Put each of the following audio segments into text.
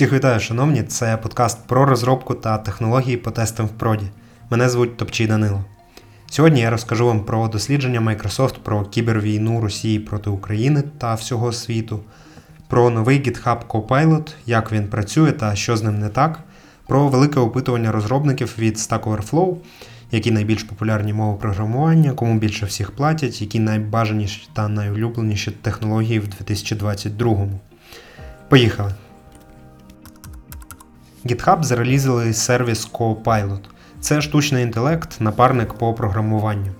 Всіх вітаю, шановні! Це подкаст про розробку та технології по тестам в проді. Мене звуть Топчий Данило. Сьогодні я розкажу вам про дослідження Microsoft про кібервійну Росії проти України та всього світу, про новий GitHub Copilot, як він працює та що з ним не так, про велике опитування розробників від Stack Overflow, які найбільш популярні мови програмування, кому більше всіх платять, які найбажаніші та найулюбленіші технології в 2022. Поїхали! GitHub зарелізили сервіс Copilot. Це штучний інтелект, напарник по програмуванню.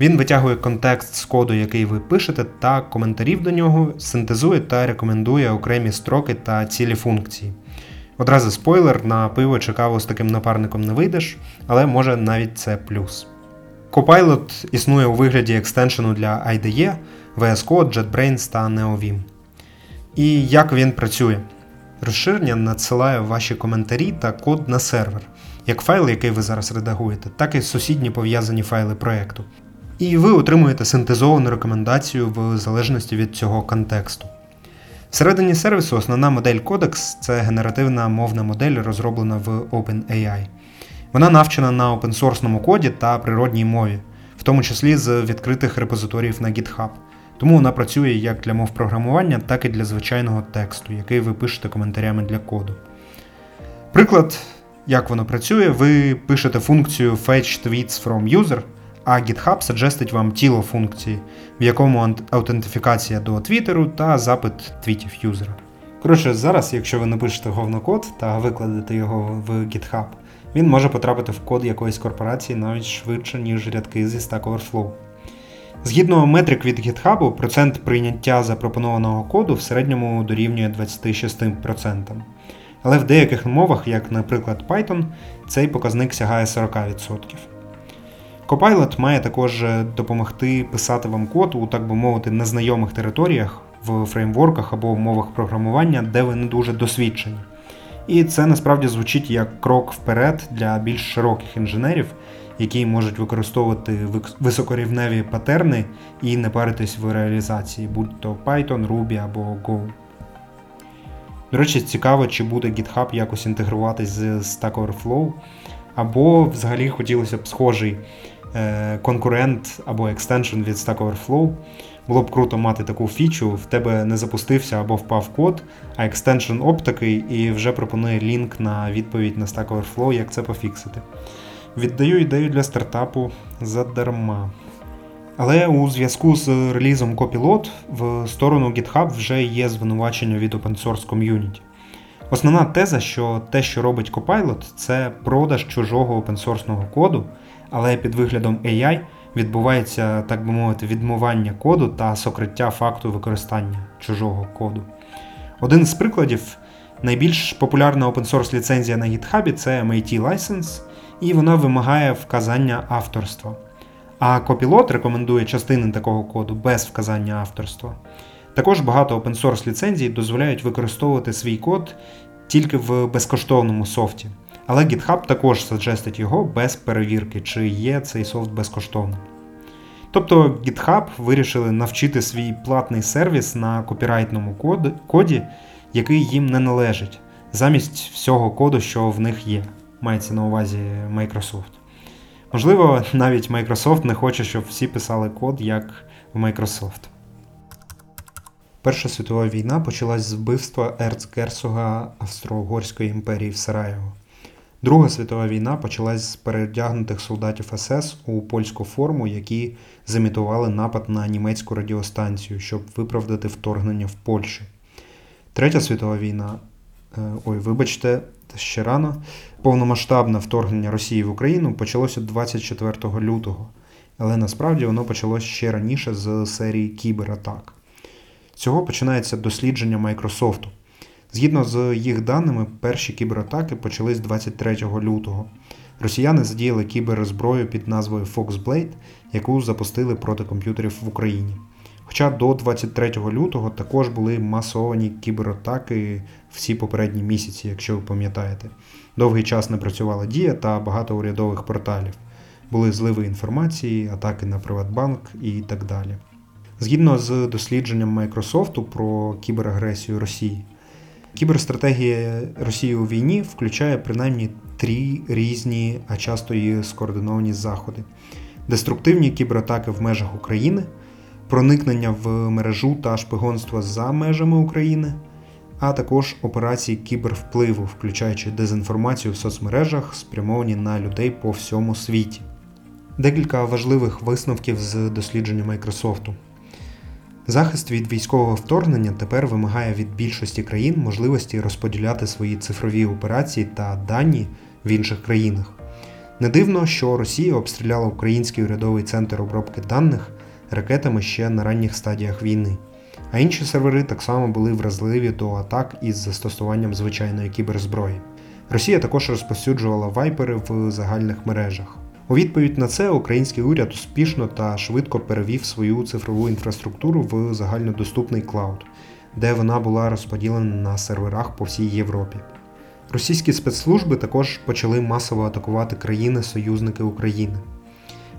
Він витягує контекст з коду, який ви пишете, та коментарів до нього, синтезує та рекомендує окремі строки та цілі функції. Одразу спойлер, на пиво чи каву з таким напарником не вийдеш, але може навіть це плюс. Copilot існує у вигляді екстеншену для IDE, VS Code, JetBrains та NeoVim. І як він працює? Розширення надсилає ваші коментарі та код на сервер, як файл, який ви зараз редагуєте, так і сусідні пов'язані файли проєкту. І ви отримуєте синтезовану рекомендацію в залежності від цього контексту. Всередині сервісу основна модель Codex це генеративна мовна модель, розроблена в OpenAI. Вона навчена на опенсорсному коді та природній мові, в тому числі з відкритих репозиторіїв на GitHub. Тому вона працює як для мов програмування, так і для звичайного тексту, який ви пишете коментарями для коду. Приклад, як воно працює, ви пишете функцію fetch tweets from user, а GitHub саджестить вам тіло функції, в якому аутентифікація до твіттеру та запит твітів юзера. Коротше, зараз, якщо ви напишете говнокод та викладете його в GitHub, він може потрапити в код якоїсь корпорації навіть швидше, ніж рядки зі Stack Overflow. Згідно метрик від GitHub, процент прийняття запропонованого коду в середньому дорівнює 26%. Але в деяких мовах, як, наприклад, Python, цей показник сягає 40%. Copilot має також допомогти писати вам код у, так би мовити, незнайомих територіях, в фреймворках або в мовах програмування, де ви не дуже досвідчені. І це насправді звучить як крок вперед для більш широких інженерів, які можуть використовувати високорівневі патерни і не паритись в реалізації, будь то Python, Ruby або Go. До речі, цікаво, чи буде GitHub якось інтегруватись з Stack Overflow, або взагалі хотілося б схожий е, конкурент або екстеншн від Stack Overflow. Було б круто мати таку фічу, в тебе не запустився або впав код, а екстеншн оп такий і вже пропонує лінк на відповідь на Stack Overflow, як це пофіксити. Віддаю ідею для стартапу задарма. Але у зв'язку з релізом Copilot в сторону GitHub вже є звинувачення від open source ком'юніті. Основна теза, що те, що робить Copilot, це продаж чужого опенсорсного коду, але під виглядом AI відбувається, так би мовити, відмивання коду та сокриття факту використання чужого коду. Один з прикладів, найбільш популярна open-source ліцензія на GitHub це MIT License, і вона вимагає вказання авторства. А Copilot рекомендує частини такого коду без вказання авторства. Також багато open-source ліцензій дозволяють використовувати свій код тільки в безкоштовному софті. Але GitHub також саджестить його без перевірки, чи є цей софт безкоштовним. Тобто GitHub вирішили навчити свій платний сервіс на копірайтному коді, який їм не належить, замість всього коду, що в них є. Мається на увазі Microsoft. Можливо, навіть Microsoft не хоче, щоб всі писали код як в Microsoft. Перша світова війна почалась з вбивства ерцгерцога Австро-Угорської імперії в Сараєво. Друга світова війна почалась з передягнутих солдатів СС у польську форму, які замітували напад на німецьку радіостанцію, щоб виправдати вторгнення в Польщі. Третя світова війна. Е, ой, вибачте, ще рано. Повномасштабне вторгнення Росії в Україну почалося 24 лютого, але насправді воно почалося ще раніше з серії кібератак. Цього починається дослідження Майкрософту. Згідно з їх даними, перші кібератаки почались 23 лютого. Росіяни задіяли кіберзброю під назвою Foxblade, яку запустили проти комп'ютерів в Україні. Хоча до 23 лютого також були масовані кібератаки всі попередні місяці, якщо ви пам'ятаєте. Довгий час не працювала Дія та багато урядових порталів. Були зливи інформації, атаки на Приватбанк і так далі. Згідно з дослідженням Microsoft про кіберагресію Росії, Кіберстратегія Росії у війні включає принаймні три різні, а часто і скоординовані заходи: деструктивні кібератаки в межах України, проникнення в мережу та шпигонство за межами України, а також операції кібервпливу, включаючи дезінформацію в соцмережах, спрямовані на людей по всьому світі. Декілька важливих висновків з дослідження Microsoft. Захист від військового вторгнення тепер вимагає від більшості країн можливості розподіляти свої цифрові операції та дані в інших країнах. Не дивно, що Росія обстріляла Український урядовий центр обробки даних ракетами ще на ранніх стадіях війни, а інші сервери так само були вразливі до атак із застосуванням звичайної кіберзброї. Росія також розповсюджувала вайпери в загальних мережах. У відповідь на це український уряд успішно та швидко перевів свою цифрову інфраструктуру в загальнодоступний клауд, де вона була розподілена на серверах по всій Європі. Російські спецслужби також почали масово атакувати країни-союзники України.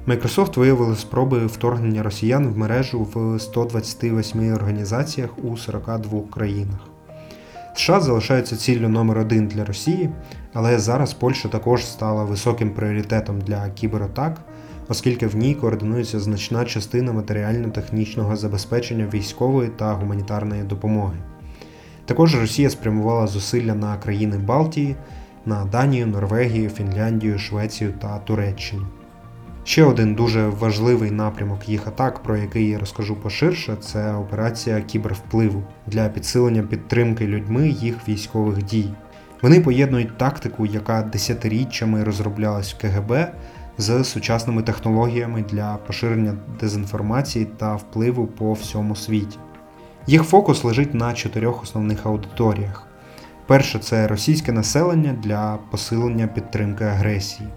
Microsoft виявили спроби вторгнення росіян в мережу в 128 організаціях у 42 країнах. США залишаються ціллю номер один для Росії, але зараз Польща також стала високим пріоритетом для кібератак, оскільки в ній координується значна частина матеріально-технічного забезпечення військової та гуманітарної допомоги. Також Росія спрямувала зусилля на країни Балтії, на Данію, Норвегію, Фінляндію, Швецію та Туреччину. Ще один дуже важливий напрямок їх атак, про який я розкажу поширше, це операція кібервпливу для підсилення підтримки людьми їх військових дій. Вони поєднують тактику, яка десятиріччями розроблялась в КГБ з сучасними технологіями для поширення дезінформації та впливу по всьому світі. Їх фокус лежить на чотирьох основних аудиторіях. Перше це російське населення для посилення підтримки агресії.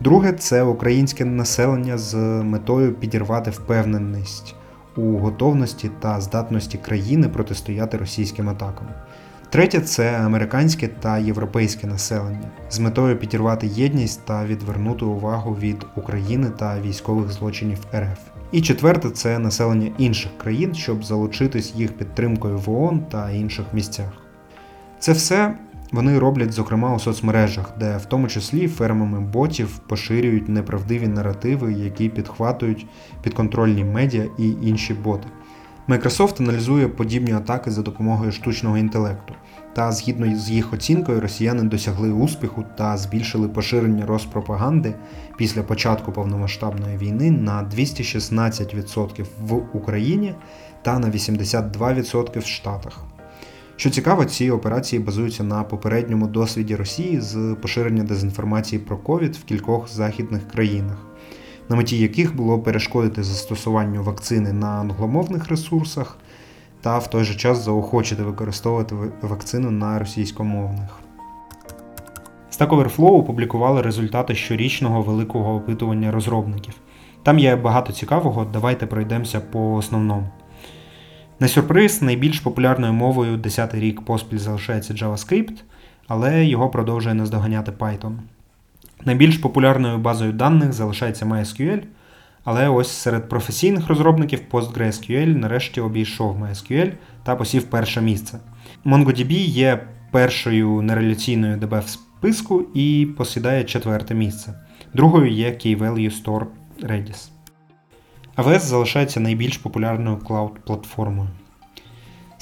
Друге це українське населення з метою підірвати впевненість у готовності та здатності країни протистояти російським атакам. Третє це американське та європейське населення з метою підірвати єдність та відвернути увагу від України та військових злочинів РФ. І четверте це населення інших країн, щоб залучитись їх підтримкою в ООН та інших місцях. Це все вони роблять, зокрема, у соцмережах, де в тому числі фермами ботів поширюють неправдиві наративи, які підхватують підконтрольні медіа і інші боти. Microsoft аналізує подібні атаки за допомогою штучного інтелекту, та згідно з їх оцінкою, росіяни досягли успіху та збільшили поширення розпропаганди після початку повномасштабної війни на 216% в Україні та на 82% в Штатах. Що цікаво, ці операції базуються на попередньому досвіді Росії з поширення дезінформації про ковід в кількох західних країнах, на меті яких було перешкодити застосуванню вакцини на англомовних ресурсах та в той же час заохочити використовувати вакцину на російськомовних. Stack Overflow опублікували результати щорічного великого опитування розробників. Там є багато цікавого, давайте пройдемося по основному. На сюрприз, найбільш популярною мовою 10-й рік поспіль залишається JavaScript, але його продовжує наздоганяти Python. Найбільш популярною базою даних залишається MySQL, але ось серед професійних розробників PostgreSQL нарешті обійшов MySQL та посів перше місце. MongoDB є першою нереляційною DB в списку і посідає четверте місце. Другою є Key-Value Store Redis. AWS залишається найбільш популярною клауд-платформою.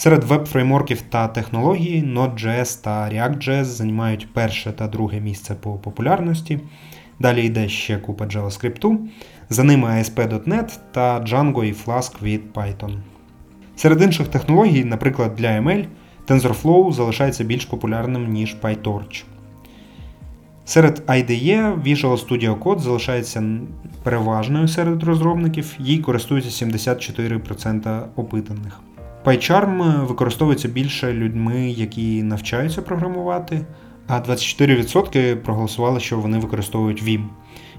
Серед веб-фреймворків та технологій Node.js та React.js займають перше та друге місце по популярності. Далі йде ще купа JavaScript, за ними ASP.NET та Django і Flask від Python. Серед інших технологій, наприклад, для ML, TensorFlow залишається більш популярним, ніж PyTorch. Серед IDE Visual Studio Code залишається переважною серед розробників, їй користуються 74% опитаних. PyCharm використовується більше людьми, які навчаються програмувати, а 24% проголосували, що вони використовують Vim.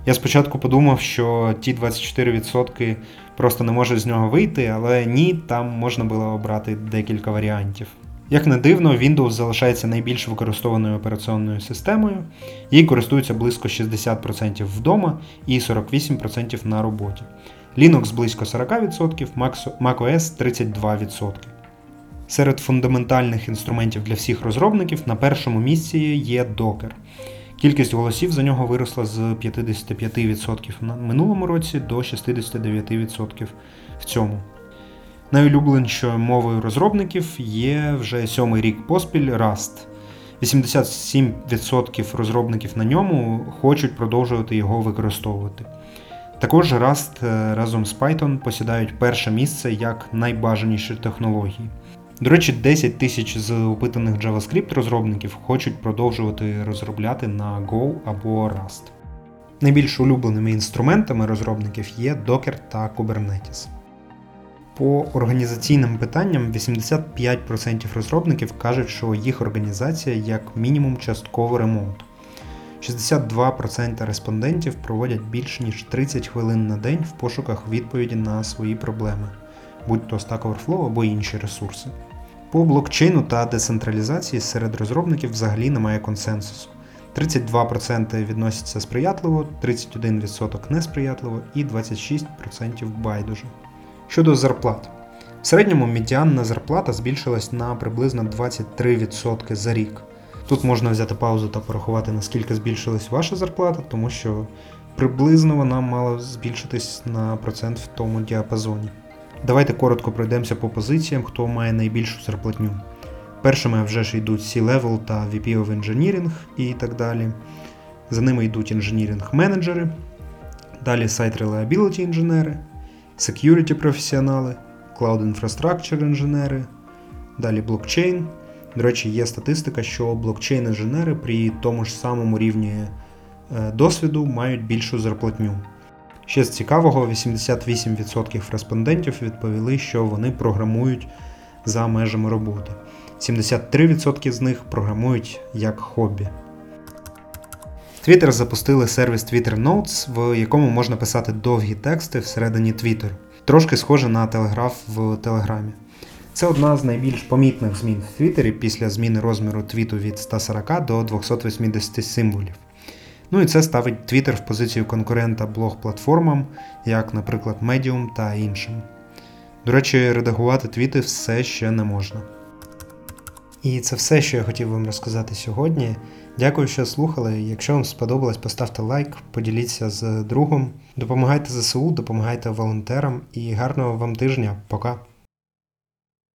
Я спочатку подумав, що ті 24% просто не можуть з нього вийти, але ні, там можна було обрати декілька варіантів. Як не дивно, Windows залишається найбільш використованою операційною системою, їй користуються близько 60% вдома і 48% на роботі. Linux близько 40%, macOS 32%. Серед фундаментальних інструментів для всіх розробників на першому місці є Docker. Кількість голосів за нього виросла з 55% на минулому році до 69% в цьому. Найулюбленішою мовою розробників є вже сьомий рік поспіль Rust. 87% розробників на ньому хочуть продовжувати його використовувати. Також Rust е, разом з Python посідають перше місце як найбажаніші технології. До речі, 10 тисяч з опитаних JavaScript розробників хочуть продовжувати розробляти на Go або Rust. Найбільш улюбленими інструментами розробників є Docker та Kubernetes. По організаційним питанням 85% розробників кажуть, що їх організація як мінімум частково ремонт. 62% респондентів проводять більш ніж 30 хвилин на день в пошуках відповіді на свої проблеми, будь то Stack Overflow або інші ресурси. По блокчейну та децентралізації серед розробників взагалі немає консенсусу. 32% відносяться сприятливо, 31% несприятливо і 26% байдуже. Щодо зарплат. В середньому медіанна зарплата збільшилась на приблизно 23% за рік. Тут можна взяти паузу та порахувати, наскільки збільшилась ваша зарплата, тому що приблизно вона мала збільшитись на процент в тому діапазоні. Давайте коротко пройдемося по позиціям, хто має найбільшу зарплатню. Першими вже ж йдуть C-Level та VP of Engineering і так далі. За ними йдуть інженіринг-менеджери, далі Site Reliability інженери, Security професіонали, Cloud Infrastructure інженери, далі блокчейн. До речі, є статистика, що блокчейн-інженери при тому ж самому рівні е, досвіду мають більшу зарплатню. Ще з цікавого, 88% респондентів відповіли, що вони програмують за межами роботи. 73% з них програмують як хобі. Twitter запустили сервіс Twitter Notes, в якому можна писати довгі тексти всередині Twitter. Трошки схоже на телеграф в Телеграмі. Це одна з найбільш помітних змін в Твіттері після зміни розміру твіту від 140 до 280 символів. Ну і це ставить Twitter в позицію конкурента блог-платформам, як, наприклад, Medium та іншим. До речі, редагувати твіти все ще не можна. І це все, що я хотів вам розказати сьогодні. Дякую, що слухали. Якщо вам сподобалось, поставте лайк, поділіться з другом, допомагайте ЗСУ, допомагайте волонтерам і гарного вам тижня. Пока!